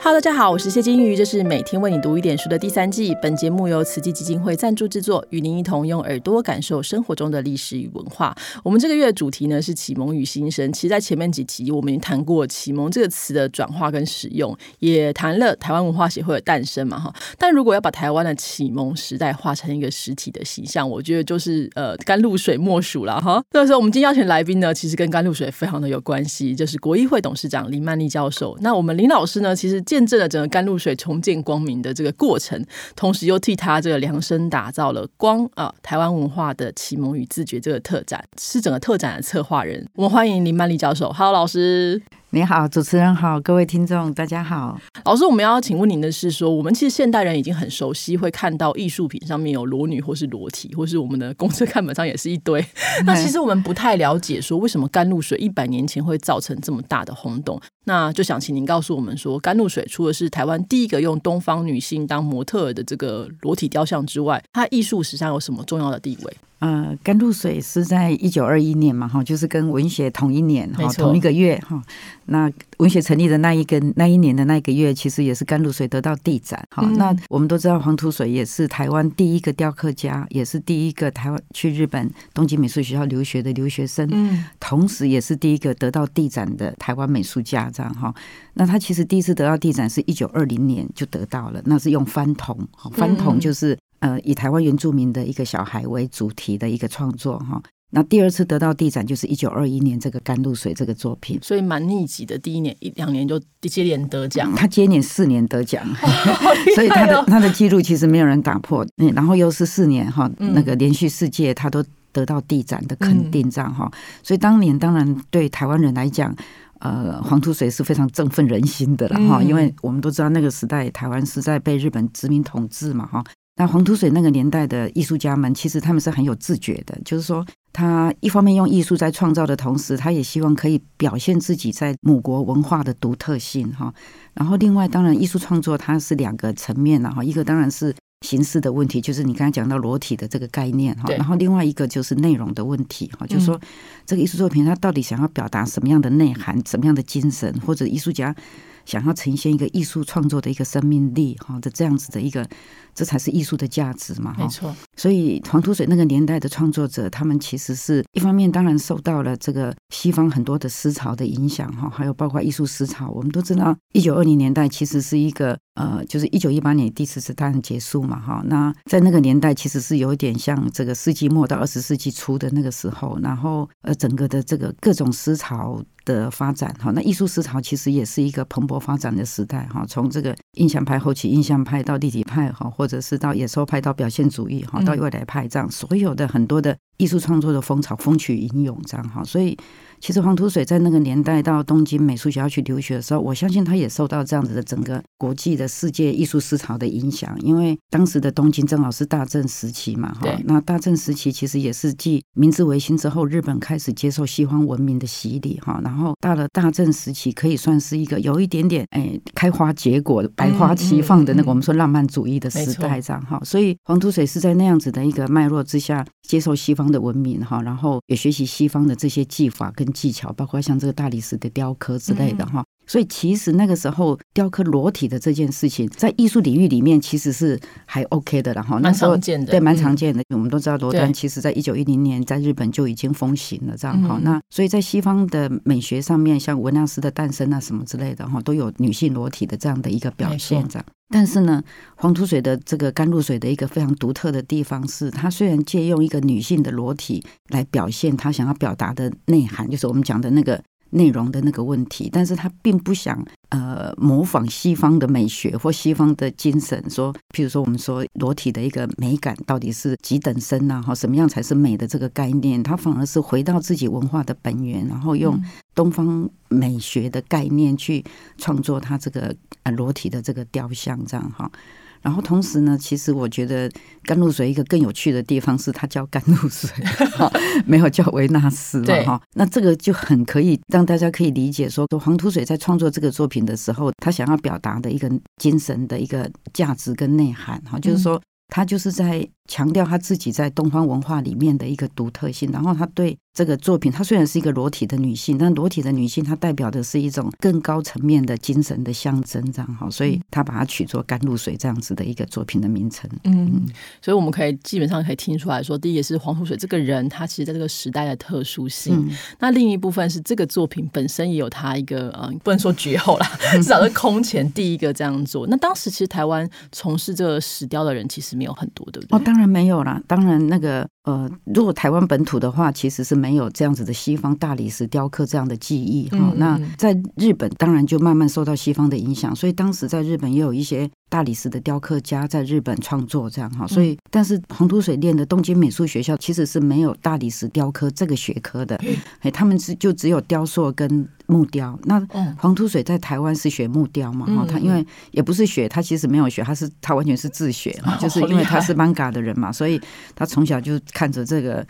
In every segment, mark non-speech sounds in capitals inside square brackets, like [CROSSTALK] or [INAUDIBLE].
Hello，大家好，我是谢金鱼，这是每天为你读一点书的第三季。本节目由慈济基金会赞助制作，与您一同用耳朵感受生活中的历史与文化。我们这个月的主题呢是启蒙与新生。其实，在前面几集我们已经谈过启蒙这个词的转化跟使用，也谈了台湾文化协会的诞生嘛，哈。但如果要把台湾的启蒙时代画成一个实体的形象，我觉得就是呃甘露水莫属了，哈。那时候我们今天邀请来宾呢，其实跟甘露水非常的有关系，就是国议会董事长林曼丽教授。那我们林老师呢，其实。见证了整个甘露水重见光明的这个过程，同时又替他这个量身打造了光啊台湾文化的启蒙与自觉这个特展，是整个特展的策划人。我们欢迎林曼丽教授，Hello 老师。你好，主持人好，各位听众大家好。老师，我们要请问您的是说，我们其实现代人已经很熟悉，会看到艺术品上面有裸女或是裸体，或是我们的公车看板上也是一堆。[LAUGHS] 那其实我们不太了解，说为什么甘露水一百年前会造成这么大的轰动？那就想请您告诉我们说，甘露水除了是台湾第一个用东方女性当模特儿的这个裸体雕像之外，它艺术史上有什么重要的地位？呃，甘露水是在一九二一年嘛，哈，就是跟文学同一年，哈，同一个月，哈。那文学成立的那一个那一年的那一个月，其实也是甘露水得到地展，哈。那我们都知道黄土水也是台湾第一个雕刻家，也是第一个台湾去日本东京美术学校留学的留学生，嗯，同时也是第一个得到地展的台湾美术家，这样哈。那他其实第一次得到地展是一九二零年就得到了，那是用翻铜，翻铜就是。呃，以台湾原住民的一个小孩为主题的一个创作哈，那第二次得到地展就是一九二一年这个甘露水这个作品，所以蛮密集的，第一年一两年就接连得奖，他接连四年得奖，[LAUGHS] 所以他的他的记录其实没有人打破，嗯，然后又是四年哈，那个连续世界他都得到地展的肯定这样哈，所以当年当然对台湾人来讲，呃，黄土水是非常振奋人心的了哈，因为我们都知道那个时代台湾是在被日本殖民统治嘛哈。那黄土水那个年代的艺术家们，其实他们是很有自觉的，就是说，他一方面用艺术在创造的同时，他也希望可以表现自己在母国文化的独特性哈。然后，另外当然，艺术创作它是两个层面了哈，一个当然是形式的问题，就是你刚才讲到裸体的这个概念哈，然后另外一个就是内容的问题哈，就是说这个艺术作品它到底想要表达什么样的内涵、什么样的精神，或者艺术家想要呈现一个艺术创作的一个生命力哈的这样子的一个。这才是艺术的价值嘛，没错。所以黄土水那个年代的创作者，他们其实是一方面当然受到了这个西方很多的思潮的影响哈，还有包括艺术思潮。我们都知道，一九二零年代其实是一个呃，就是一九一八年第四次大战结束嘛哈。那在那个年代，其实是有一点像这个世纪末到二十世纪初的那个时候，然后呃，整个的这个各种思潮的发展哈。那艺术思潮其实也是一个蓬勃发展的时代哈，从这个印象派后期印象派到立体派哈，或或者是到野兽派，到表现主义哈，到未来派这样，所有的很多的艺术创作的风潮风起云涌这样哈，所以。其实黄土水在那个年代到东京美术学校去留学的时候，我相信他也受到这样子的整个国际的世界艺术思潮的影响。因为当时的东京正好是大正时期嘛，哈。那大正时期其实也是继明治维新之后，日本开始接受西方文明的洗礼，哈。然后到了大正时期，可以算是一个有一点点哎开花结果、百花齐放的那个我们说浪漫主义的时代，这样哈。所以黄土水是在那样子的一个脉络之下，接受西方的文明，哈，然后也学习西方的这些技法跟。技巧包括像这个大理石的雕刻之类的哈，所以其实那个时候雕刻裸体的这件事情，在艺术领域里面其实是还 OK 的了哈。蛮常见的，对，蛮常见的。我们都知道罗丹其实在一九一零年在日本就已经风行了，这样哈。那所以在西方的美学上面，像维纳斯的诞生啊什么之类的哈，都有女性裸体的这样的一个表现这样。但是呢，黄土水的这个甘露水的一个非常独特的地方是，它虽然借用一个女性的裸体来表现她想要表达的内涵，就是我们讲的那个内容的那个问题，但是他并不想呃模仿西方的美学或西方的精神，说，譬如说我们说裸体的一个美感到底是几等身呐？哈，什么样才是美的这个概念，他反而是回到自己文化的本源，然后用东方美学的概念去创作他这个。裸体的这个雕像，这样哈。然后同时呢，其实我觉得甘露水一个更有趣的地方是，它叫甘露水，[LAUGHS] 没有叫维纳斯嘛哈。那这个就很可以让大家可以理解，说黄土水在创作这个作品的时候，他想要表达的一个精神的一个价值跟内涵哈，就是说他就是在强调他自己在东方文化里面的一个独特性，然后他对这个作品，他虽然是一个裸体的女性，但裸体的女性她代表的是一种更高层面的精神的象征，这样哈，所以他把它取作《甘露水》这样子的一个作品的名称。嗯，所以我们可以基本上可以听出来说，第一个是黄土水这个人，他其实在这个时代的特殊性。那另一部分是这个作品本身也有他一个呃，不能说绝后啦，[LAUGHS] 至少是空前第一个这样做。那当时其实台湾从事这个石雕的人其实没有很多，对不对？哦，当然当然没有了，当然那个。呃，如果台湾本土的话，其实是没有这样子的西方大理石雕刻这样的技艺哈。那在日本，当然就慢慢受到西方的影响，所以当时在日本也有一些大理石的雕刻家在日本创作这样哈。所以，但是黄土水练的东京美术学校其实是没有大理石雕刻这个学科的，哎，他们是就只有雕塑跟木雕。那黄土水在台湾是学木雕嘛哈？他因为也不是学，他其实没有学，他是他完全是自学嘛，就是因为他是 manga 的人嘛，所以他从小就。看着这个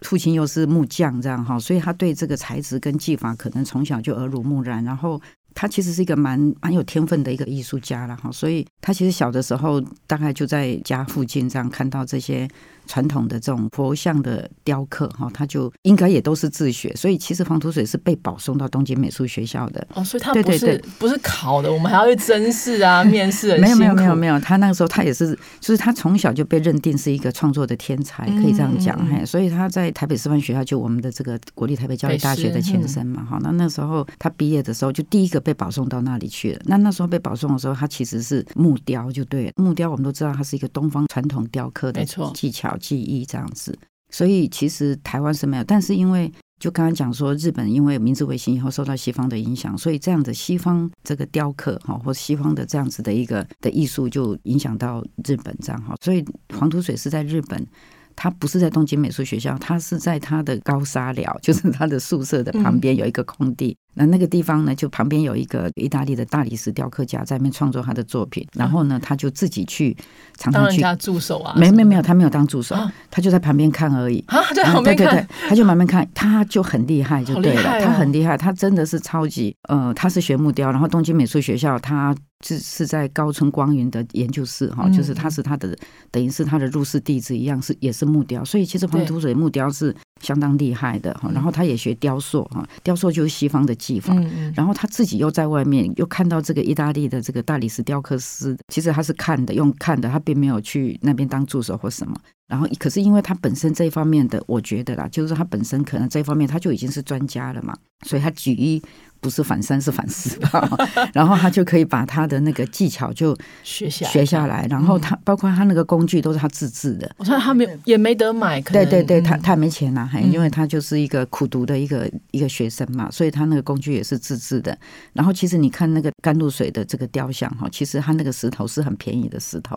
父亲又是木匠，这样哈，所以他对这个材质跟技法可能从小就耳濡目染。然后他其实是一个蛮蛮有天分的一个艺术家了哈，所以他其实小的时候大概就在家附近这样看到这些。传统的这种佛像的雕刻，哈，他就应该也都是自学，所以其实黄土水是被保送到东京美术学校的。哦，所以他不是不是考的，我们还要去甄试啊、面试。没有没有没有没有，他那个时候他也是，就是他从小就被认定是一个创作的天才，可以这样讲。嘿，所以他在台北师范学校，就我们的这个国立台北教育大学的前身嘛，哈。那那时候他毕业的时候，就第一个被保送到那里去了。那那时候被保送的时候，他其实是木雕，就对了木雕，我们都知道它是一个东方传统雕刻的技巧。技艺这样子，所以其实台湾是没有，但是因为就刚刚讲说，日本因为明治维新以后受到西方的影响，所以这样的西方这个雕刻哈，或西方的这样子的一个的艺术就影响到日本这样哈，所以黄土水是在日本，他不是在东京美术学校，他是在他的高沙寮，[LAUGHS] 就是他的宿舍的旁边有一个空地。那那个地方呢，就旁边有一个意大利的大理石雕刻家在那边创作他的作品，然后呢，他就自己去常常去助手啊，没没没有，他没有当助手，他就在旁边看而已。啊，在旁边看，他就慢慢看，他就很厉害，就对了，他很厉害，他真的是超级呃，他是学木雕，然后东京美术学校他是是在高村光云的研究室哈，就是他是他的等于是他的入室弟子一样，是也是木雕，所以其实黄土水木雕是相当厉害的哈，然后他也学雕塑哈，雕塑就是西方的。技法，然后他自己又在外面又看到这个意大利的这个大理石雕刻师，其实他是看的，用看的，他并没有去那边当助手或什么。然后，可是因为他本身这一方面的，我觉得啦，就是他本身可能这方面他就已经是专家了嘛，所以他举一。不是反三，是反四，[LAUGHS] 然后他就可以把他的那个技巧就学下学下来，然后他包括他那个工具都是他自制的。我说他没也没得买，对对对，他他没钱呐，因为他就是一个苦读的一个一个学生嘛，所以他那个工具也是自制的。然后其实你看那个甘露水的这个雕像哈，其实他那个石头是很便宜的石头，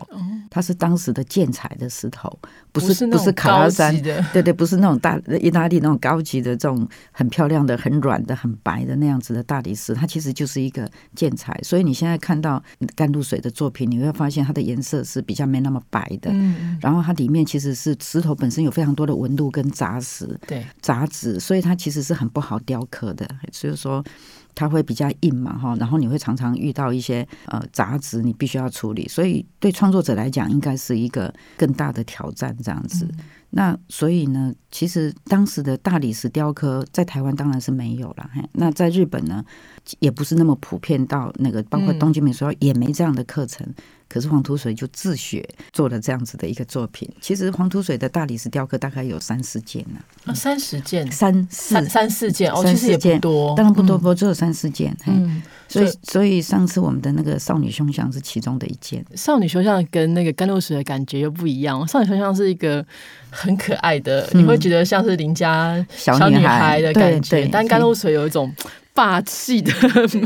它是当时的建材的石头，不是不是卡拉山的，对对，不是那种大意大利那种高级的这种很漂亮的、很软的、很白的那样子。的大理石，它其实就是一个建材，所以你现在看到甘露水的作品，你会发现它的颜色是比较没那么白的。嗯，然后它里面其实是石头本身有非常多的纹路跟杂石，对杂质，所以它其实是很不好雕刻的。所以说它会比较硬嘛，哈，然后你会常常遇到一些呃杂质，你必须要处理。所以对创作者来讲，应该是一个更大的挑战，这样子。那所以呢，其实当时的大理石雕刻在台湾当然是没有了。那在日本呢，也不是那么普遍到那个，包括东京美术也没这样的课程。可是黄土水就自学做了这样子的一个作品。其实黄土水的大理石雕刻大概有三四件呢。啊，三十件，三三三四件哦，其实也不多，当然不多，不只有三四件。嗯，所以所以上次我们的那个少女胸像是其中的一件。少女胸像跟那个甘露水的感觉又不一样。少女胸像是一个很可爱的，你会觉得像是邻家小女孩的感觉，但甘露水有一种。霸气的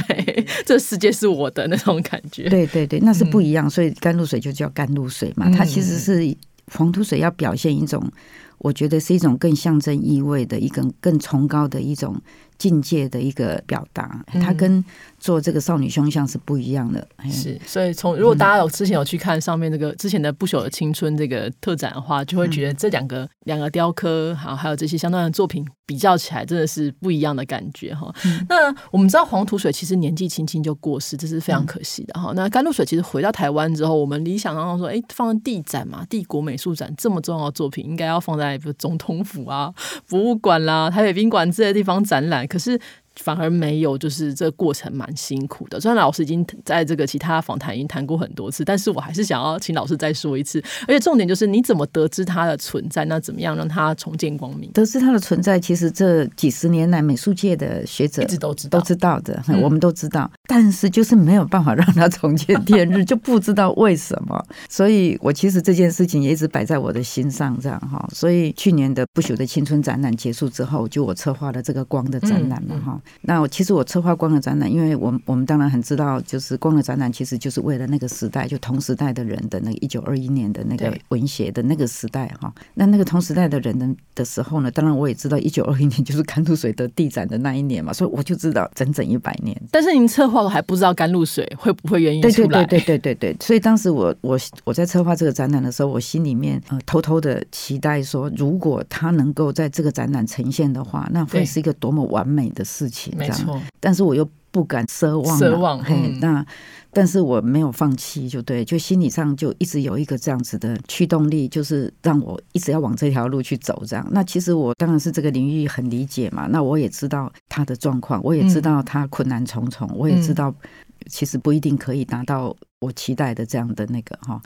美，这世界是我的那种感觉。对对对，那是不一样。所以甘露水就叫甘露水嘛，它其实是黄土水要表现一种，我觉得是一种更象征意味的一个更崇高的一种境界的一个表达，它跟做这个少女胸像是不一样的。是，所以从如果大家有之前有去看上面这个之前的不朽的青春这个特展的话，就会觉得这两个两个雕刻，好还有这些相关的作品比较起来，真的是不一样的感觉哈。那我们知道黄土水其实年纪轻轻就过世，这是非常可惜的哈。那甘露水其实回到台湾之后，我们理想当中说，哎，放在地展嘛，帝国美术展这么重要的作品，应该要放在比如总统府啊、博物馆啦、台北宾馆这些地方展览，可是。反而没有，就是这过程蛮辛苦的。虽然老师已经在这个其他访谈已经谈过很多次，但是我还是想要请老师再说一次。而且重点就是，你怎么得知它的存在？那怎么样让它重见光明？得知它的存在，其实这几十年来美术界的学者一直都知道，都知道的，我们都知道。但是就是没有办法让它重见天日，就不知道为什么。所以我其实这件事情也一直摆在我的心上，这样哈。所以去年的不朽的青春展览结束之后，就我策划了这个光的展览嘛哈。那我其实我策划光的展览，因为我我们当然很知道，就是光的展览其实就是为了那个时代，就同时代的人的那个一九二一年的那个文学的那个时代哈。那那个同时代的人的的时候呢，当然我也知道一九二一年就是甘露水的地展的那一年嘛，所以我就知道整整一百年。但是您策划我还不知道甘露水会不会愿意出来？对对对对对对。所以当时我我我在策划这个展览的时候，我心里面呃偷偷的期待说，如果他能够在这个展览呈现的话，那会是一个多么完美的事情。没错。但是我又不敢奢望，奢望。嘿，那但是我没有放弃，就对，就心理上就一直有一个这样子的驱动力，就是让我一直要往这条路去走。这样，那其实我当然是这个领域很理解嘛。那我也知道他的状况，我也知道他困难重重，我也知道其实不一定可以达到我期待的这样的那个哈。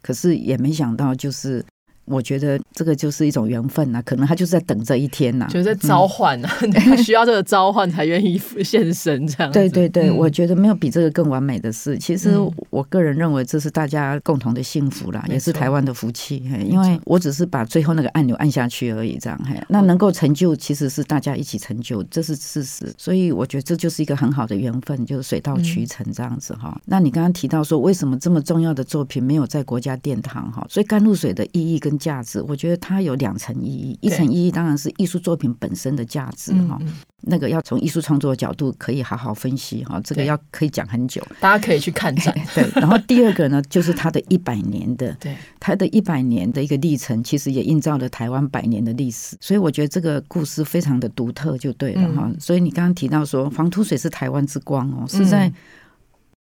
可是也没想到，就是。我觉得这个就是一种缘分呐，可能他就是在等这一天呐，就是在召唤呐，[LAUGHS] 他需要这个召唤才愿意现身这样。对对对，我觉得没有比这个更完美的事。其实我个人认为这是大家共同的幸福啦，也是台湾的福气。因为我只是把最后那个按钮按下去而已，这样。嘿，那能够成就，其实是大家一起成就，这是事实。所以我觉得这就是一个很好的缘分，就是水到渠成这样子哈。那你刚刚提到说，为什么这么重要的作品没有在国家殿堂哈？所以甘露水的意义跟价值，我觉得它有两层意义。一层意义当然是艺术作品本身的价值哈，那个要从艺术创作的角度可以好好分析哈，这个要可以讲很久，大家可以去看展。[LAUGHS] 对，然后第二个呢，就是它的一百年的，对，它的一百年的一个历程，其实也映照了台湾百年的历史。所以我觉得这个故事非常的独特，就对了哈。所以你刚刚提到说黄土水是台湾之光哦，是在。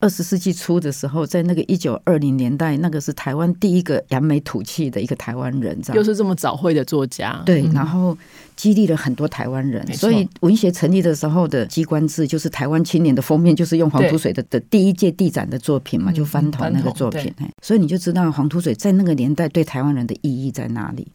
二十世纪初的时候，在那个一九二零年代，那个是台湾第一个扬眉吐气的一个台湾人，又是这么早会的作家，对，然后激励了很多台湾人。所以文学成立的时候的机关制，就是台湾青年的封面，就是用黄土水的的第一届地展的作品嘛，就翻头那个作品。所以你就知道黄土水在那个年代对台湾人的意义在哪里。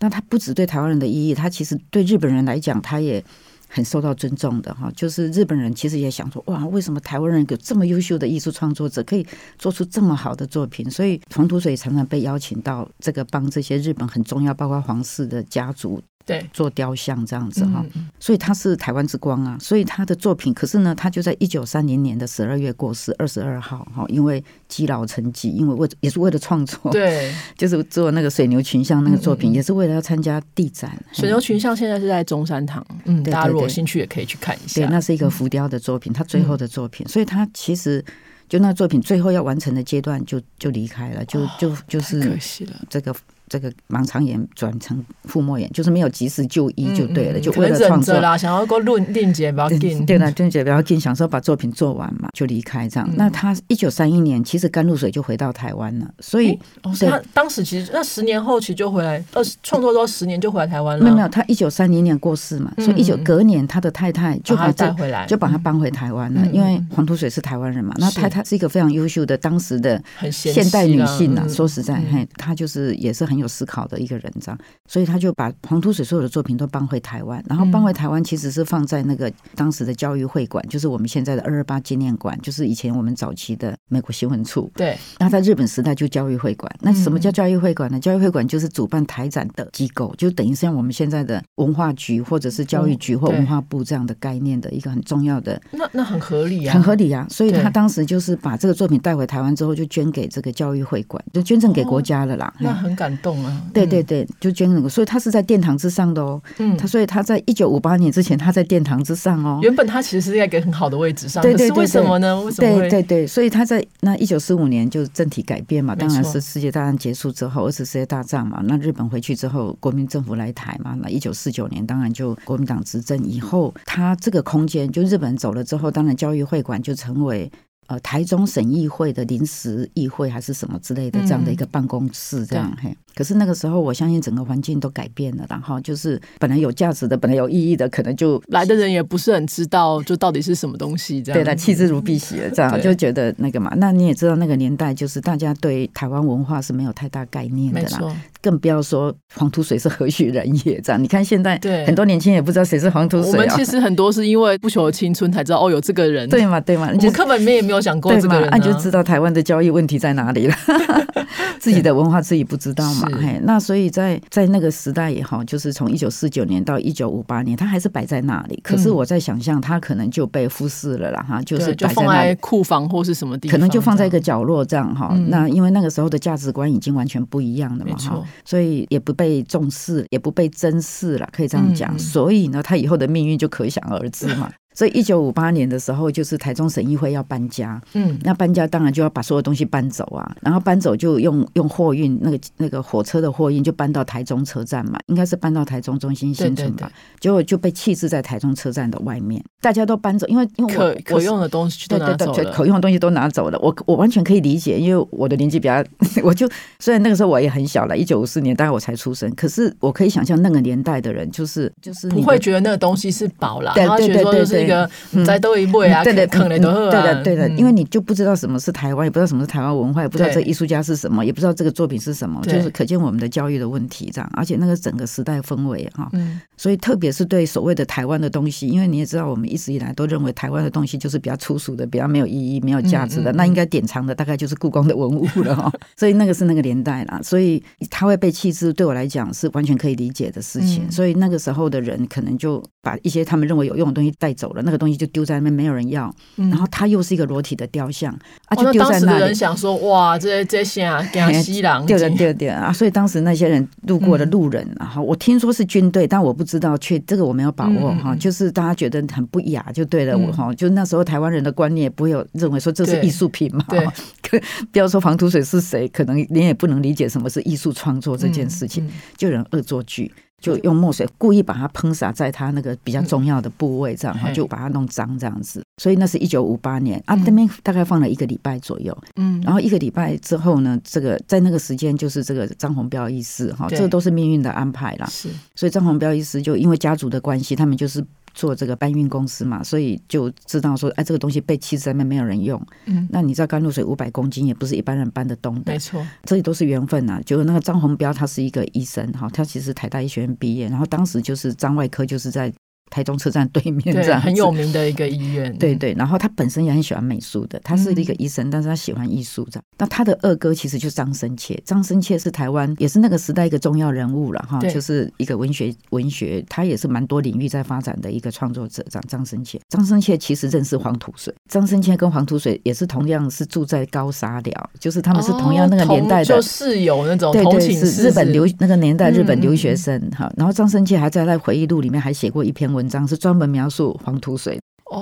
那他不止对台湾人的意义，他其实对日本人来讲，他也。很受到尊重的哈，就是日本人其实也想说，哇，为什么台湾人有这么优秀的艺术创作者，可以做出这么好的作品？所以冯土水常常被邀请到这个帮这些日本很重要，包括皇室的家族。对，做雕像这样子哈，所以他是台湾之光啊。所以他的作品，可是呢，他就在一九三零年的十二月过世，二十二号哈，因为积劳成疾，因为为也是为了创作，对，[LAUGHS] 就是做那个水牛群像那个作品，也是为了要参加地展。水牛群像现在是在中山堂，嗯，大家如果有兴趣也可以去看一下。对，那是一个浮雕的作品，他最后的作品，所以他其实就那作品最后要完成的阶段，就就离开了，就就就是可惜了这个。这个盲肠炎转成腹膜炎，就是没有及时就医就对了，就为了创作啦，想要过论定节不要紧，对了，定节不要紧，想说把作品做完嘛，就离开这样。那他一九三一年其实甘露水就回到台湾了，所以他当时其实那十年后其实就回来，二十创作之后十年就回来台湾了。没有没有，他一九三零年过世嘛，所以一九隔年他的太太就把带回来，就把他搬回台湾了。因为黄土水是台湾人嘛，那太太是一个非常优秀的当时的现代女性啊。说实在，嘿，她就是也是很有思考的一个。人这样，所以他就把黄土水所有的作品都搬回台湾，然后搬回台湾其实是放在那个当时的教育会馆，就是我们现在的二二八纪念馆，就是以前我们早期的美国新闻处。对，那在日本时代就教育会馆。那什么叫教育会馆呢？教育会馆就是主办台展的机构，就等于像我们现在的文化局或者是教育局或文化部这样的概念的一个很重要的。那那很合理啊，很合理啊。所以他当时就是把这个作品带回台湾之后，就捐给这个教育会馆，就捐赠给国家了啦。那很感动啊。对对对，就捐赠。所以他是在殿堂之上的哦。嗯。他所以他在一九五八年之前，他在殿堂之上哦。原本他其实是在一个很好的位置上，对对对。为什么呢？为什么？对对对。所以他在那一九四五年就政体改变嘛，当然是世界大战结束之后，二次世界大战嘛。那日本回去之后，国民政府来台嘛。那一九四九年，当然就国民党执政以后，他这个空间就日本走了之后，当然教育会馆就成为。呃，台中省议会的临时议会还是什么之类的这样的一个办公室，这样嘿。可是那个时候，我相信整个环境都改变了，然后就是本来有价值的、本来有意义的，可能就来的人也不是很知道，就到底是什么东西这样。对了，弃之如敝屣了，这样就觉得那个嘛。那你也知道，那个年代就是大家对台湾文化是没有太大概念的啦，更不要说黄土水是何许人也这样。你看现在，对很多年轻人也不知道谁是黄土水。我们其实很多是因为不求青春才知道哦，有这个人，对嘛对嘛。我课本里面也没有想过这个人，那就知道台湾的交易问题在哪里了。[LAUGHS] 自己的文化自己不知道嘛？嘿，那所以。在在那个时代也好，就是从一九四九年到一九五八年，它还是摆在那里。可是我在想象，它可能就被忽视了啦，哈，就是就放在库房或是什么地方，可能就放在一个角落这样哈。那因为那个时候的价值观已经完全不一样了嘛，哈，所以也不被重视，也不被珍视了，可以这样讲。所以呢，他以后的命运就可想而知嘛。所以一九五八年的时候，就是台中省议会要搬家，嗯，那搬家当然就要把所有东西搬走啊，然后搬走就用用货运那个那个火车的货运就搬到台中车站嘛，应该是搬到台中中心新村吧，结果就被弃置在台中车站的外面，大家都搬走，因为因为可可用的东西都拿走了，可用的东西都拿走了，我我完全可以理解，因为我的年纪比较，[LAUGHS] 我就虽然那个时候我也很小了，一九五四年大概我才出生，可是我可以想象那个年代的人就是就是不会觉得那个东西是宝了，然后觉得说就是一个在都一步啊，对的，可能都对的，对的，因为你就不知道什么是台湾，也不知道什么是台湾文化，也不知道这个艺术家是什么，也不知道这个作品是什么，就是可见我们的教育的问题这样。而且那个整个时代氛围哈，所以特别是对所谓的台湾的东西，因为你也知道，我们一直以来都认为台湾的东西就是比较粗俗的，比较没有意义、没有价值的，那应该典藏的大概就是故宫的文物了哈。[LAUGHS] 所以那个是那个年代啦，所以它会被弃置，对我来讲是完全可以理解的事情。所以那个时候的人可能就把一些他们认为有用的东西带走了，那个东西就丢在。那边没有人要，然后他又是一个裸体的雕像啊，就丢在那里。人想说哇，这这些啊，西郎丢人丢丢啊，所以当时那些人路过的路人，然后我听说是军队，但我不知道，确这个我没有把握哈。就是大家觉得很不雅，就对了，我哈，就那时候台湾人的观念不会有认为说这是艺术品嘛。对，不要说黄土水是谁，可能你也不能理解什么是艺术创作这件事情，就人恶作剧。就用墨水故意把它喷洒在他那个比较重要的部位，这样哈，就把它弄脏这样子。所以那是一九五八年啊，那边大概放了一个礼拜左右。嗯，然后一个礼拜之后呢，这个在那个时间就是这个张宏彪医师哈，这个都是命运的安排啦。是，所以张宏彪医师就因为家族的关系，他们就是。做这个搬运公司嘛，所以就知道说，哎，这个东西被弃在那边没有人用。嗯，那你知道甘露水五百公斤也不是一般人搬得动的，没错，这里都是缘分呐。就那个张宏彪，他是一个医生哈，他其实台大医学院毕业，然后当时就是张外科就是在。台中车站对面，这样很有名的一个医院。对对，然后他本身也很喜欢美术的，他是一个医生，但是他喜欢艺术这样。那他的二哥其实就是张生切，张生切是台湾也是那个时代一个重要人物了哈，就是一个文学文学，他也是蛮多领域在发展的一个创作者。张张生切，张生切其实认识黄土水，张生切跟黄土水也是同样是住在高沙寮，就是他们是同样那个年代的，就是有那种对对是日本留那个年代日本留学生哈。然后张生切还在在回忆录里面还写过一篇。文章是专门描述黄土水，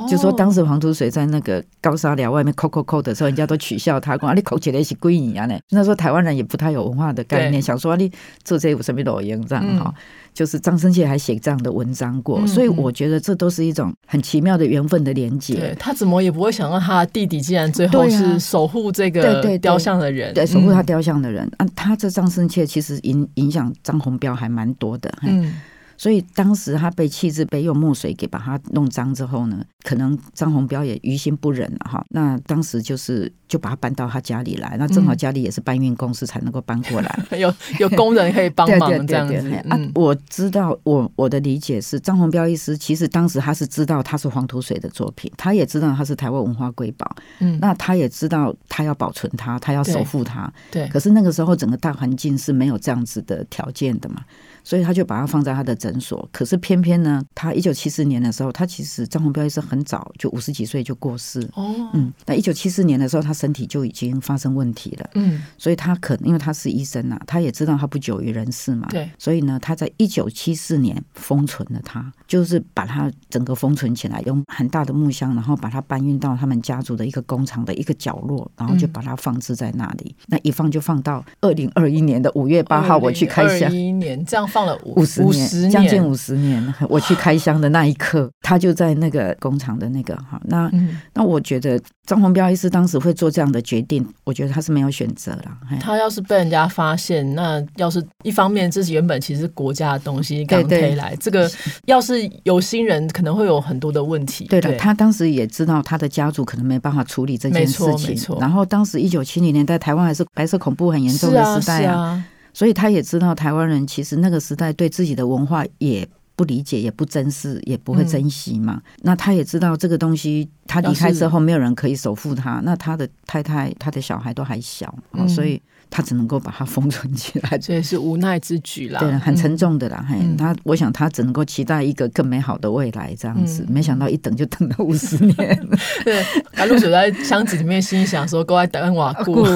就说当时黄土水在那个高沙寮外面扣扣扣的时候，人家都取笑他，讲啊你口起来是鬼一样呢。那时候台湾人也不太有文化的概念，想说你做这有什么裸言这样哈。就是张生切还写这样的文章过，所以我觉得这都是一种很奇妙的缘分的连接。他怎么也不会想到他弟弟竟然最后是守护这个雕像的人，对守护他雕像的人啊。他这张生切其实影影响张宏彪还蛮多的。嗯。所以当时他被弃置，被用墨水给把它弄脏之后呢，可能张宏彪也于心不忍了哈。那当时就是就把他搬到他家里来。那正好家里也是搬运公司才能够搬过来，[LAUGHS] 有有工人可以帮忙这样子。啊，我知道，我我的理解是，张宏彪医师其实当时他是知道他是黄土水的作品，他也知道他是台湾文化瑰宝，嗯，那他也知道他要保存它，他要守护它，对。可是那个时候整个大环境是没有这样子的条件的嘛。所以他就把它放在他的诊所，可是偏偏呢，他一九七四年的时候，他其实张宏彪医生很早就五十几岁就过世。哦，嗯，那一九七四年的时候，他身体就已经发生问题了。嗯，所以他可能因为他是医生呐，他也知道他不久于人世嘛。对，所以呢，他在一九七四年封存了他，就是把他整个封存起来，用很大的木箱，然后把它搬运到他们家族的一个工厂的一个角落，然后就把它放置在那里。那一放就放到二零二一年的五月八号，我去开箱。一年这样。放了五十年，将近五十年。[LAUGHS] 我去开箱的那一刻，[SIGHS] 他就在那个工厂的那个哈。那那我觉得张宏彪医师当时会做这样的决定，我觉得他是没有选择了。他要是被人家发现，那要是一方面这是原本其实国家的东西刚推来，这个 [LAUGHS] 要是有新人，可能会有很多的问题。对的，他当时也知道他的家族可能没办法处理这件事情。然后当时一九七零年代台湾还是白色恐怖很严重的时代啊。所以他也知道台湾人其实那个时代对自己的文化也不理解，也不珍视，也不会珍惜嘛。那他也知道这个东西，他离开之后没有人可以守护他。那他的太太、他的小孩都还小啊，所以。他只能够把它封存起来，[LAUGHS] 这也是无奈之举啦。对，很沉重的啦。嘿，他我想他只能够期待一个更美好的未来这样子，没想到一等就等了五十年。[LAUGHS] 对，他露水在箱子里面心想说：“过来等瓦固。”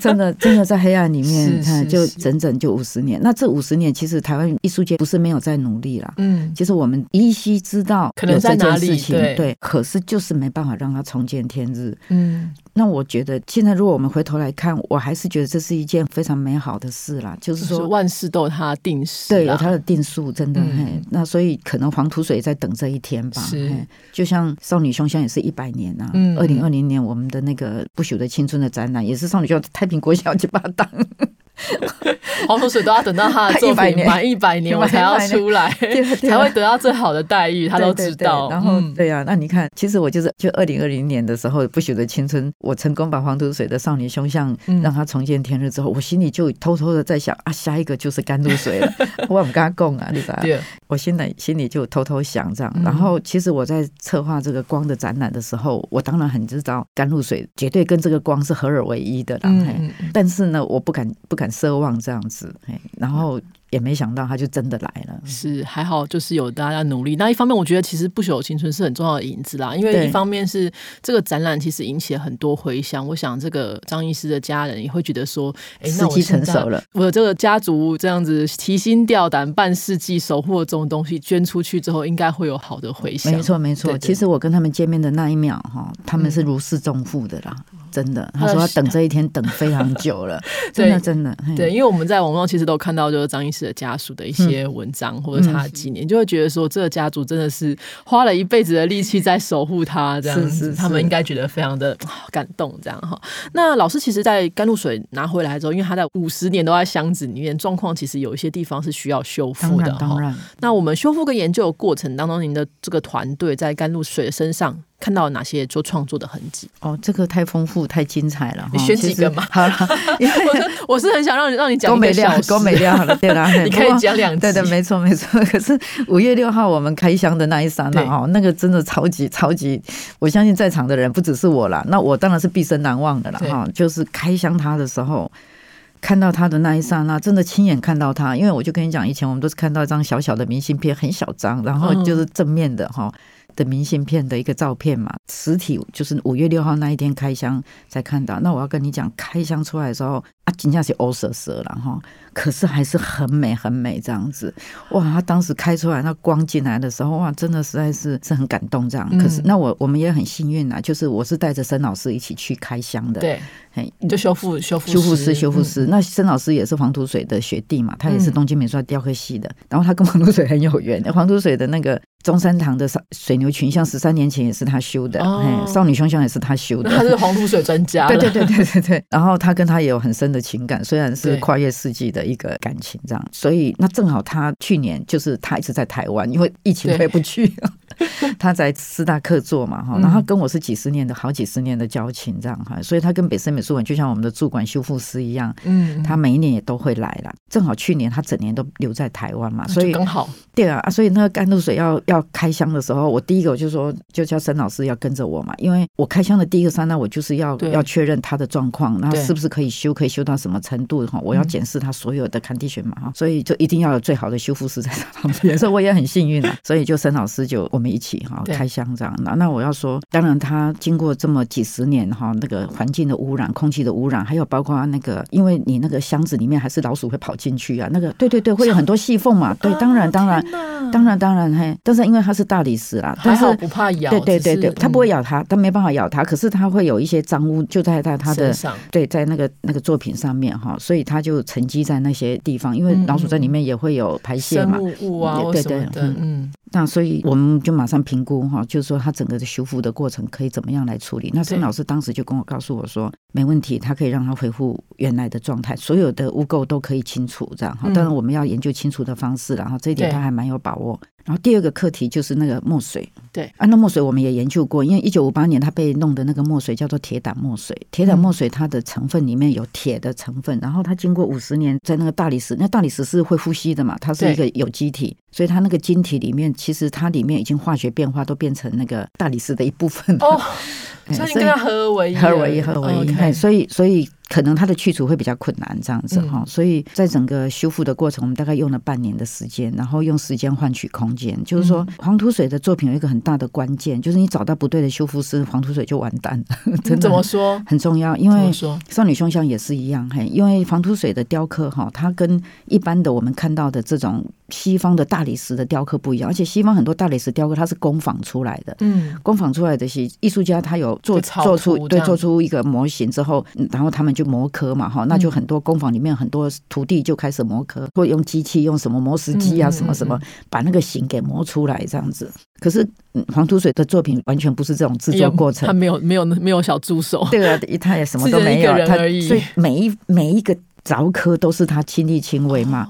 真的，真的在黑暗里面，就整整就五十年。那这五十年，其实台湾艺术界不是没有在努力啦。嗯，其实我们依稀知道可能在哪里，对，可是就是没办法让它重见天日。嗯。那我觉得，现在如果我们回头来看，我还是觉得这是一件非常美好的事啦。就是说，万事都有它的定时，对，有它的定数，真的。那所以可能黄土水在等这一天吧。是，就像少女胸像也是一百年啊。嗯。二零二零年我们的那个不朽的青春的展览，也是少女胸太平国小去把它当。[LAUGHS] 黄土水都要等到他的作品满一百年，我才要出来，[LAUGHS] 才会得到最好的待遇。他都知道。然后，对呀，那你看，其实我就是就二零二零年的时候，不朽的青春，我成功把黄土水的少女胸像让他重见天日之后，我心里就偷偷的在想啊，下一个就是甘露水了。[LAUGHS] 我不跟他共啊，你知道？我心里心里就偷偷想这样。然后，其实我在策划这个光的展览的时候，我当然很知道甘露水绝对跟这个光是合而为一的。嗯。但是呢，我不敢不敢奢望这样子。然后。也没想到他就真的来了，是还好，就是有大家努力。那一方面，我觉得其实不朽青春是很重要的影子啦，因为一方面是这个展览其实引起了很多回响。我想这个张医师的家人也会觉得说，哎，时机成熟了，我这个家族这样子提心吊胆半世纪守护这种东西捐出去之后，应该会有好的回响。没错，没错。其实我跟他们见面的那一秒哈，他们是如释重负的啦，真的。[LAUGHS] 他说他等这一天等非常久了，[LAUGHS] 真的真的。对，因为我们在网络其实都看到就是张医师。的家属的一些文章或者他的纪念，就会觉得说，这个家族真的是花了一辈子的力气在守护他，[LAUGHS] 这样子，他们应该觉得非常的感动，这样哈。那老师其实，在甘露水拿回来之后，因为他在五十年都在箱子里面，状况其实有一些地方是需要修复的哈。那我们修复跟研究的过程当中，您的这个团队在甘露水的身上。看到哪些做创作的痕迹？哦，这个太丰富、太精彩了。你选几个嘛？[LAUGHS] 好，因为 [LAUGHS] 我是很想让你让你讲。够美料，够美料了，对啦。你可以讲两对对，没错没错。[LAUGHS] 可是五月六号我们开箱的那一刹那哦，那个真的超级超级，我相信在场的人不只是我啦，那我当然是毕生难忘的了哈。就是开箱他的时候，看到他的那一刹那，真的亲眼看到他。因为我就跟你讲，以前我们都是看到一张小小的明信片，很小张，然后就是正面的哈。的明信片的一个照片嘛，实体就是五月六号那一天开箱才看到。那我要跟你讲，开箱出来的时候啊，真正是欧瑟瑟了哈。可是还是很美很美这样子，哇！他当时开出来那光进来的时候，哇，真的实在是是很感动这样。可是那我我们也很幸运啊，就是我是带着申老师一起去开箱的，对，就修复修复修复师修复师。那申老师也是黄土水的学弟嘛，他也是东京美术雕刻系的，然后他跟黄土水很有缘。黄土水的那个中山堂的水牛群像十三年前也是他修的，少女胸像也是他修的，[LAUGHS] 他是黄土水专家。[LAUGHS] 对对对对对对。然后他跟他也有很深的情感，虽然是跨越世纪的。一个感情这样，所以那正好他去年就是他一直在台湾，因为疫情回不去。[LAUGHS] 他在师大客座嘛哈，然后跟我是几十年的好几十年的交情这样哈，所以他跟北森美术馆就像我们的驻馆修复师一样，嗯，他每一年也都会来了。正好去年他整年都留在台湾嘛，所以刚好。对啊，所以那个甘露水要要开箱的时候，我第一个我就说就叫沈老师要跟着我嘛，因为我开箱的第一个刹那，我就是要要确认他的状况，然后是不是可以修，可以修到什么程度哈，我要检视他所有的 condition 嘛哈，所以就一定要有最好的修复师在旁边，[LAUGHS] 所以我也很幸运啊，所以就沈老师就我们一起哈开箱这样。那那我要说，当然它经过这么几十年哈，那个环境的污染、空气的污染，还有包括那个，因为你那个箱子里面还是老鼠会跑进去啊，那个对对对，会有很多细缝嘛，对，当然当然当然当然嘿，但是因为它是大理石啦，但是不怕咬，对对对对，它不会咬它，它没办法咬它，可是它会有一些脏污就在在它的对，在那个那个作品上面哈，所以它就沉积在那些地方，因为老鼠在里面也会有排泄嘛，物啊，对对嗯。那所以我们就马上评估哈，就是说他整个的修复的过程可以怎么样来处理。那孙老师当时就跟我告诉我说，没问题，他可以让他恢复原来的状态，所有的污垢都可以清除，这样哈。当然我们要研究清除的方式，然后这一点他还蛮有把握。然后第二个课题就是那个墨水，对，啊，那墨水我们也研究过，因为一九五八年他被弄的那个墨水叫做铁胆墨水，铁胆墨水它的成分里面有铁的成分，然后它经过五十年在那个大理石，那大理石是会呼吸的嘛，它是一个有机体，所以它那个晶体里面其实它里面已经化学变化都变成那个大理石的一部分哦，[LAUGHS] 所以跟它合而为一，合而为一，合而为一，所以所以。可能它的去除会比较困难，这样子哈，所以在整个修复的过程，我们大概用了半年的时间，然后用时间换取空间。就是说，黄土水的作品有一个很大的关键，就是你找到不对的修复师，黄土水就完蛋了。怎么说？很重要，因为少女胸像也是一样，嘿，因为黄土水的雕刻哈，它跟一般的我们看到的这种西方的大理石的雕刻不一样，而且西方很多大理石雕刻它是工坊出来的，嗯，工坊出来的是艺术家，他有做做出对做出一个模型之后，然后他们就。磨刻嘛，哈，那就很多工坊里面很多徒弟就开始磨刻，或用机器用什么磨石机啊，什么什么，把那个形给磨出来这样子。可是黄土水的作品完全不是这种制作过程，他没有没有没有小助手，[LAUGHS] 对啊，他也什么都没有，他所以每一每一个凿刻都是他亲力亲为嘛。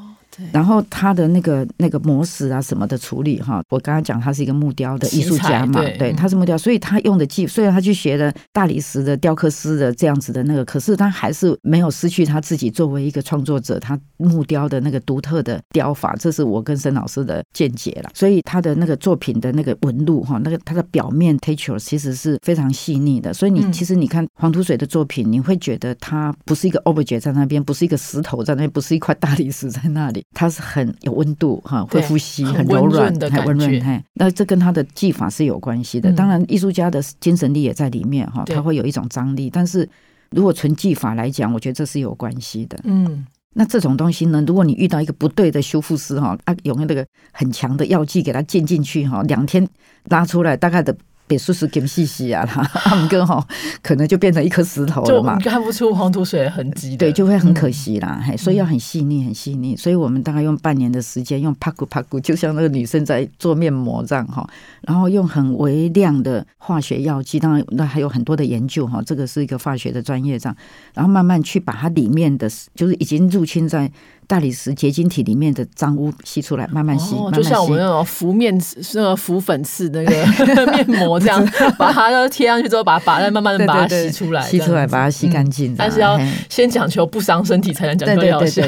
然后他的那个那个磨石啊什么的处理哈，我刚刚讲他是一个木雕的艺术家嘛，对，他是木雕，所以他用的技，虽然他去学了大理石的雕刻师的这样子的那个，可是他还是没有失去他自己作为一个创作者，他木雕的那个独特的雕法，这是我跟沈老师的见解了。所以他的那个作品的那个纹路哈，那个他的表面 texture 其实是非常细腻的。所以你其实你看黄土水的作品，你会觉得它不是一个 object 在那边，不是一个石头在那边，不是一块大理石在那里。它是很有温度哈，会呼吸，很柔软的很温润。嘿，那这跟他的技法是有关系的。当然，艺术家的精神力也在里面哈，他会有一种张力。但是如果纯技法来讲，我觉得这是有关系的。嗯，那这种东西呢，如果你遇到一个不对的修复师哈，啊，用那个很强的药剂给他进进去哈，两天拉出来大概的。也叔叔跟细细啊，[LAUGHS] 他们哥哈可能就变成一颗石头了嘛，看不出黄土水的痕迹，对，就会很可惜啦。嘿，所以要很细腻，很细腻。所以我们大概用半年的时间，用帕古帕古，就像那个女生在做面膜这样哈，然后用很微量的化学药剂，当然那还有很多的研究哈，这个是一个化学的专业这样，然后慢慢去把它里面的，就是已经入侵在。大理石结晶体里面的脏污吸出来，慢慢吸，就像我们那种浮面、那个浮粉刺那个面膜这样，把它都贴上去之后，把它把再慢慢的把它吸出来，[LAUGHS] 吸出来把它吸干净。但是要先讲求不伤身体，才能讲究疗效。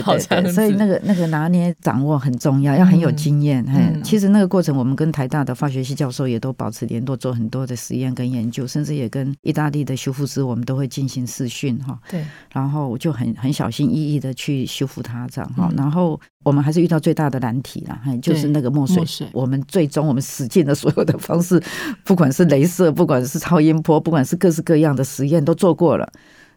所以那个那个拿捏掌握很重要，要很有经验。其实那个过程，我们跟台大的化学系教授也都保持联络，做很多的实验跟研究，甚至也跟意大利的修复师，我们都会进行试训哈。对，然后我就很很小心翼翼的去修复它，这样。好，然后我们还是遇到最大的难题了，就是那个墨水。我们最终我们使尽了所有的方式，[LAUGHS] 不管是镭射，不管是超音波，不管是各式各样的实验都做过了，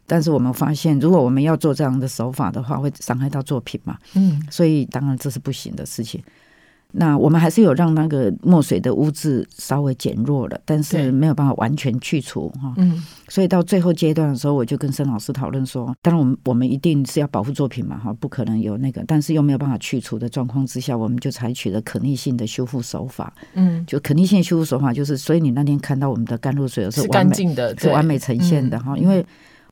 但是我们发现，如果我们要做这样的手法的话，会伤害到作品嘛？嗯，所以当然这是不行的事情。那我们还是有让那个墨水的污渍稍微减弱了，但是没有办法完全去除哈。嗯，所以到最后阶段的时候，我就跟申老师讨论说，当然我们我们一定是要保护作品嘛哈，不可能有那个，但是又没有办法去除的状况之下，我们就采取了可逆性的修复手法。嗯，就可逆性修复手法就是，所以你那天看到我们的甘露水是干净的，是完美呈现的哈，因为。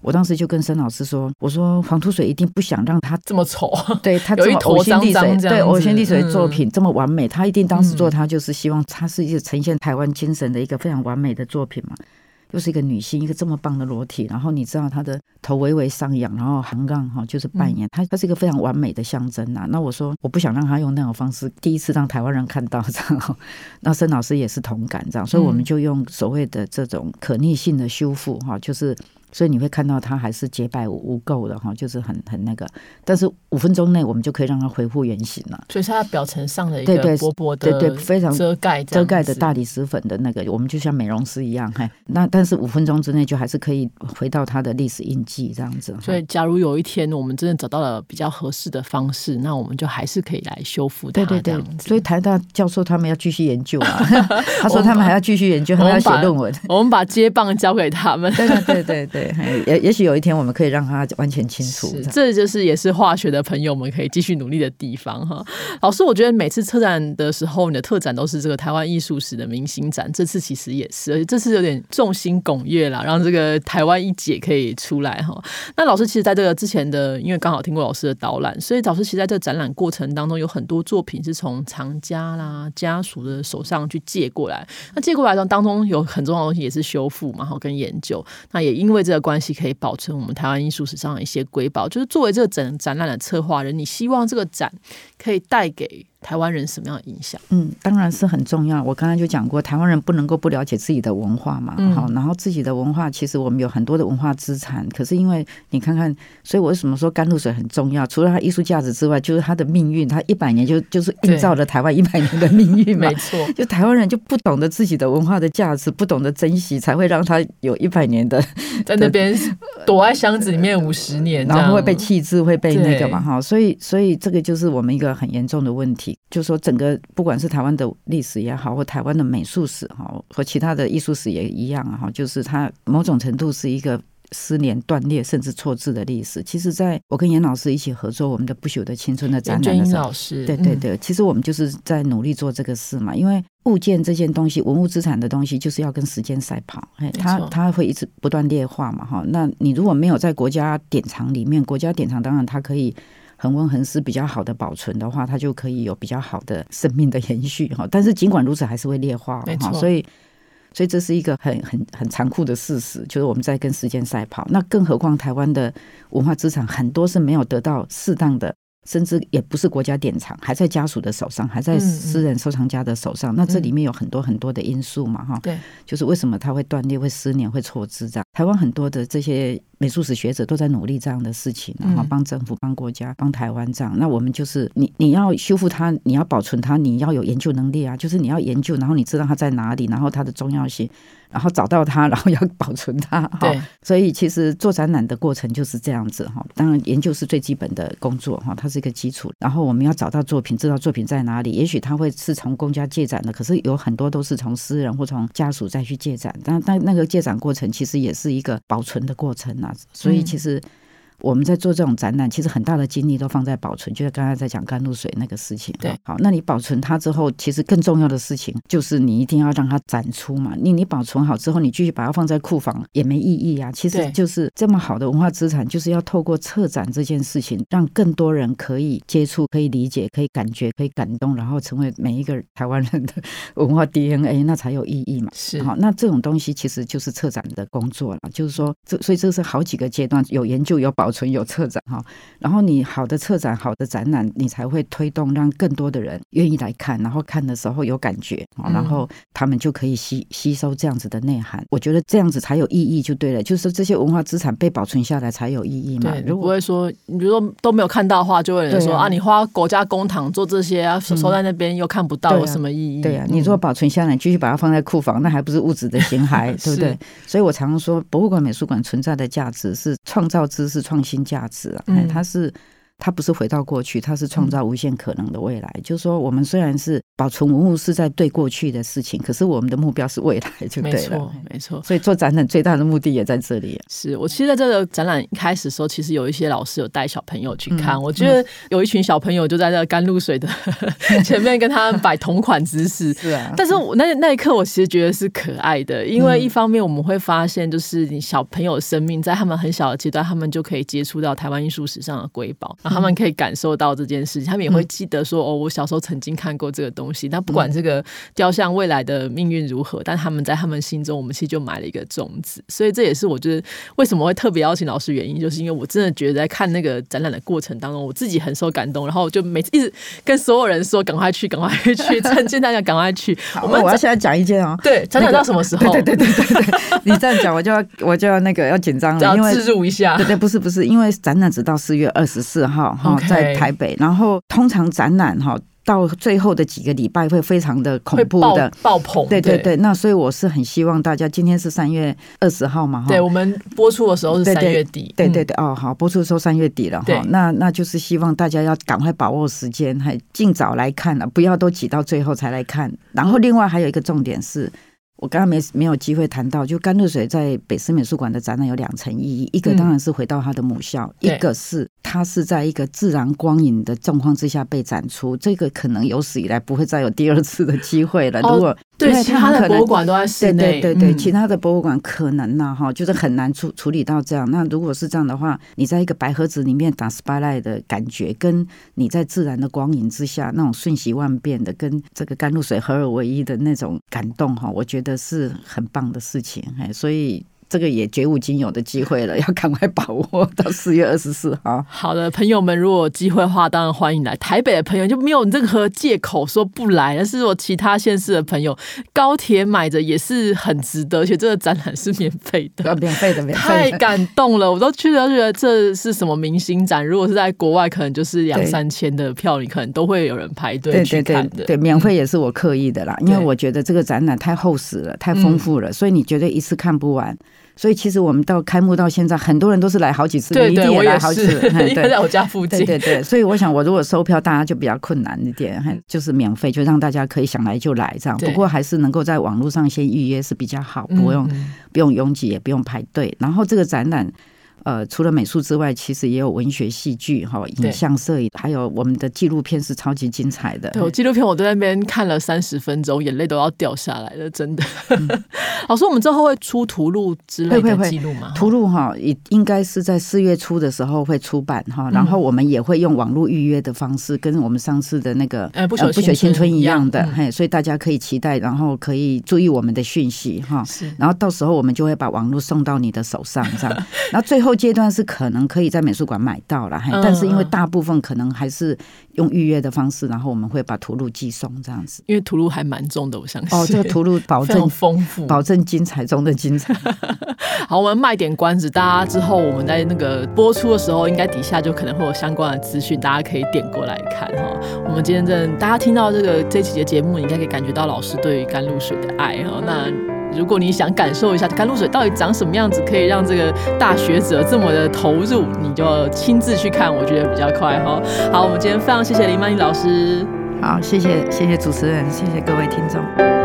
我当时就跟申老师说，我说黄土水一定不想让他这么丑，[LAUGHS] 对他 [LAUGHS] 有一坨脏脏对呕心沥水作品这么完美，他一定当时做他就是希望他是一个呈现台湾精神的一个非常完美的作品嘛。又是一个女性，一个这么棒的裸体，然后你知道她的头微微上扬，然后横杠哈，就是扮演她，她是一个非常完美的象征呐。那我说我不想让她用那种方式，第一次让台湾人看到 [LAUGHS] 这样。那申老师也是同感这样，所以我们就用所谓的这种可逆性的修复哈，就是。所以你会看到它还是洁白无垢的哈，就是很很那个，但是五分钟内我们就可以让它恢复原形了。所以它表层上的一个薄薄的对对非常遮盖遮盖的大理石粉的那个，我们就像美容师一样，嘿，那但是五分钟之内就还是可以回到它的历史印记这样子。所以假如有一天我们真的找到了比较合适的方式，那我们就还是可以来修复它。对对对，所以台大教授他们要继续研究啊，[LAUGHS] 他说他们还要继续研究，还要写论文。[LAUGHS] 我们把接棒交给他们。对对对对对。也也许有一天我们可以让他完全清楚，这就是也是化学的朋友们可以继续努力的地方哈。老师，我觉得每次车展的时候，你的特展都是这个台湾艺术史的明星展，这次其实也是，而且这次有点众星拱月啦，让这个台湾一姐可以出来哈。那老师其实在这个之前的，因为刚好听过老师的导览，所以老师其实在这个展览过程当中有很多作品是从藏家啦家属的手上去借过来，那借过来当当中有很重要的东西也是修复嘛，然后，跟研究。那也因为这个关系。可以保存我们台湾艺术史上的一些瑰宝，就是作为这个展展览的策划人，你希望这个展可以带给。台湾人什么样的影响？嗯，当然是很重要。我刚刚就讲过，台湾人不能够不了解自己的文化嘛。好，然后自己的文化，其实我们有很多的文化资产。可是因为你看看，所以我为什么说甘露水很重要？除了它艺术价值之外，就是它的命运。它一百年就就是映照了台湾一百年的命运嘛。[LAUGHS] 没错，就台湾人就不懂得自己的文化的价值，不懂得珍惜，才会让它有一百年的 [LAUGHS] 在那边躲在箱子里面五十年，然后会被弃置，会被那个嘛。哈，所以所以这个就是我们一个很严重的问题。就说整个不管是台湾的历史也好，或台湾的美术史哈，和其他的艺术史也一样啊哈，就是它某种程度是一个失联、断裂甚至错字的历史。其实，在我跟严老师一起合作我们的《不朽的青春》的展览的时候，对对对，其实我们就是在努力做这个事嘛。因为物件这件东西，文物资产的东西，就是要跟时间赛跑，哎，它它会一直不断劣化嘛哈。那你如果没有在国家典藏里面，国家典藏当然它可以。恒温恒湿比较好的保存的话，它就可以有比较好的生命的延续哈。[LAUGHS] 但是尽管如此，还是会劣化哈。所以，所以这是一个很很很残酷的事实，就是我们在跟时间赛跑。那更何况台湾的文化资产很多是没有得到适当的。甚至也不是国家典藏，还在家属的手上，还在私人收藏家的手上。那这里面有很多很多的因素嘛，哈。对，就是为什么它会断裂、会失联、会错置这样。台湾很多的这些美术史学者都在努力这样的事情，然后帮政府、帮国家、帮台湾这样。那我们就是你，你要修复它，你要保存它，你要有研究能力啊。就是你要研究，然后你知道它在哪里，然后它的重要性。然后找到它，然后要保存它，哈。所以其实做展览的过程就是这样子，哈。当然研究是最基本的工作，哈，它是一个基础。然后我们要找到作品，知道作品在哪里。也许它会是从公家借展的，可是有很多都是从私人或从家属再去借展。但但那个借展过程其实也是一个保存的过程啊。所以其实。我们在做这种展览，其实很大的精力都放在保存，就像刚才在讲甘露水那个事情。对，好，那你保存它之后，其实更重要的事情就是你一定要让它展出嘛。你你保存好之后，你继续把它放在库房也没意义啊。其实就是这么好的文化资产，就是要透过策展这件事情，让更多人可以接触、可以理解、可以感觉、可以感动，然后成为每一个台湾人的文化 [LAUGHS] DNA，那才有意义嘛。是，好，那这种东西其实就是策展的工作了。就是说，这所以这是好几个阶段，有研究，有保。保存有策展哈，然后你好的策展、好的展览，你才会推动让更多的人愿意来看，然后看的时候有感觉，然后他们就可以吸吸收这样子的内涵。我觉得这样子才有意义，就对了。就是这些文化资产被保存下来才有意义嘛。如果不会说，你如说都没有看到的话，就会有人说啊，你花国家公帑做这些啊，收在那边又看不到，有什么意义？对呀，你如果保存下来，继续把它放在库房，那还不是物质的形骸，[LAUGHS] 对不对？所以我常常说，博物馆、美术馆存在的价值是创造知识创。创新价值啊，它是它不是回到过去，它是创造无限可能的未来。就是说，我们虽然是保存文物是在对过去的事情，可是我们的目标是未来，就对了。没错，没错。所以做展览最大的目的也在这里。是我其实在这个展览开始的时候，其实有一些老师有带小朋友去看，我觉得有一群小朋友就在那甘露水的 [LAUGHS] 前面跟他们摆同款姿势。[LAUGHS] 是啊，但是我那那一刻，我其实觉得是可爱的，因为一方面我们会发现，就是你小朋友生命在他们很小的阶段，他们就可以接触到台湾艺术史上的瑰宝，然后他们可以感受到这件事情，他们也会记得说，哦，我小时候曾经看过这个东西。那不管这个雕像未来的命运如何，但他们在他们心中，我们其实就埋了一个种子。所以这也是我觉得为什么会特别邀请老师原因，就是因为我真的觉得在看那个展览的过程当中，我自己很受感动，然后就每次一直跟所有人说，赶快去，赶快去，[LAUGHS] 趁现大家赶快去。我们我要现在讲一件哦，对，展览到什么时候？对对对对对，你这样讲，我就要我就要那个要紧张了，因为自入一下。对对，不是不是，因为展览直到四月二十四号哈，在台北，然后通常展览哈。到最后的几个礼拜会非常的恐怖的爆棚，对对对。那所以我是很希望大家今天是三月二十号嘛，哈对我们播出的时候是三月底，对对对哦好，播出的时候三月底了哈。那那就是希望大家要赶快把握时间，还尽早来看了，不要都挤到最后才来看。然后另外还有一个重点是。我刚刚没没有机会谈到，就甘露水在北师美术馆的展览有两层意义，一个当然是回到他的母校，一个是它是在一个自然光影的状况之下被展出，这个可能有史以来不会再有第二次的机会了。如果对其他的博物馆都在室内，对对对，其他的博物馆可能呢哈，就是很难处处理到这样。那如果是这样的话，你在一个白盒子里面打 spotlight 的感觉，跟你在自然的光影之下那种瞬息万变的，跟这个甘露水合二为一的那种感动哈，我觉得是很棒的事情哎，所以。这个也绝无仅有的机会了，[LAUGHS] 要赶快把握到四月二十四号。好的，朋友们，如果有机会的话，当然欢迎来。台北的朋友就没有任何借口说不来，但是我其他县市的朋友，高铁买着也是很值得，而且这个展览是免费的，免费的，免费。太感动了，我都去了，觉得这是什么明星展？如果是在国外，可能就是两三千的票，你可能都会有人排队去看的。对，免费也是我刻意的啦，因为我觉得这个展览太厚实了，太丰富了，所以你绝对一次看不完。所以其实我们到开幕到现在，很多人都是来好几次，对对，也来好几次，[LAUGHS] 对，在我家附近，对对对。所以我想，我如果收票，大家就比较困难一点，就是免费，就让大家可以想来就来这样。不过还是能够在网络上先预约是比较好，不用不用拥挤，也不用排队。然后这个展览。呃，除了美术之外，其实也有文学、戏剧、哈影像、摄影，还有我们的纪录片是超级精彩的。对，纪录片我在那边看了三十分钟，眼泪都要掉下来了，真的。[LAUGHS] 老师，我们之后会出图录之类的记录吗？图录哈，应应该是在四月初的时候会出版哈，然后我们也会用网络预约的方式，跟我们上次的那个呃不朽不朽青春一样的，嘿，所以大家可以期待，然后可以注意我们的讯息哈。是，然后到时候我们就会把网络送到你的手上，这样。[LAUGHS] 然后最后阶段是可能可以在美术馆买到了，但是因为大部分可能还是用预约的方式，然后我们会把图录寄送这样子。因为图录还蛮重的，我相信。哦，这个图录 [LAUGHS] 保证丰富，保证精彩中的精彩。[LAUGHS] 好，我们卖点关子，大家之后我们在那个播出的时候，应该底下就可能会有相关的资讯，大家可以点过来看哈。我们今天真的，大家听到这个这期的节目，应该可以感觉到老师对于甘露水的爱哈。那如果你想感受一下甘露水到底长什么样子，可以让这个大学者这么的投入，你就亲自去看，我觉得比较快哈。好，我们今天非常谢谢林曼妮老师，好，谢谢谢谢主持人，谢谢各位听众。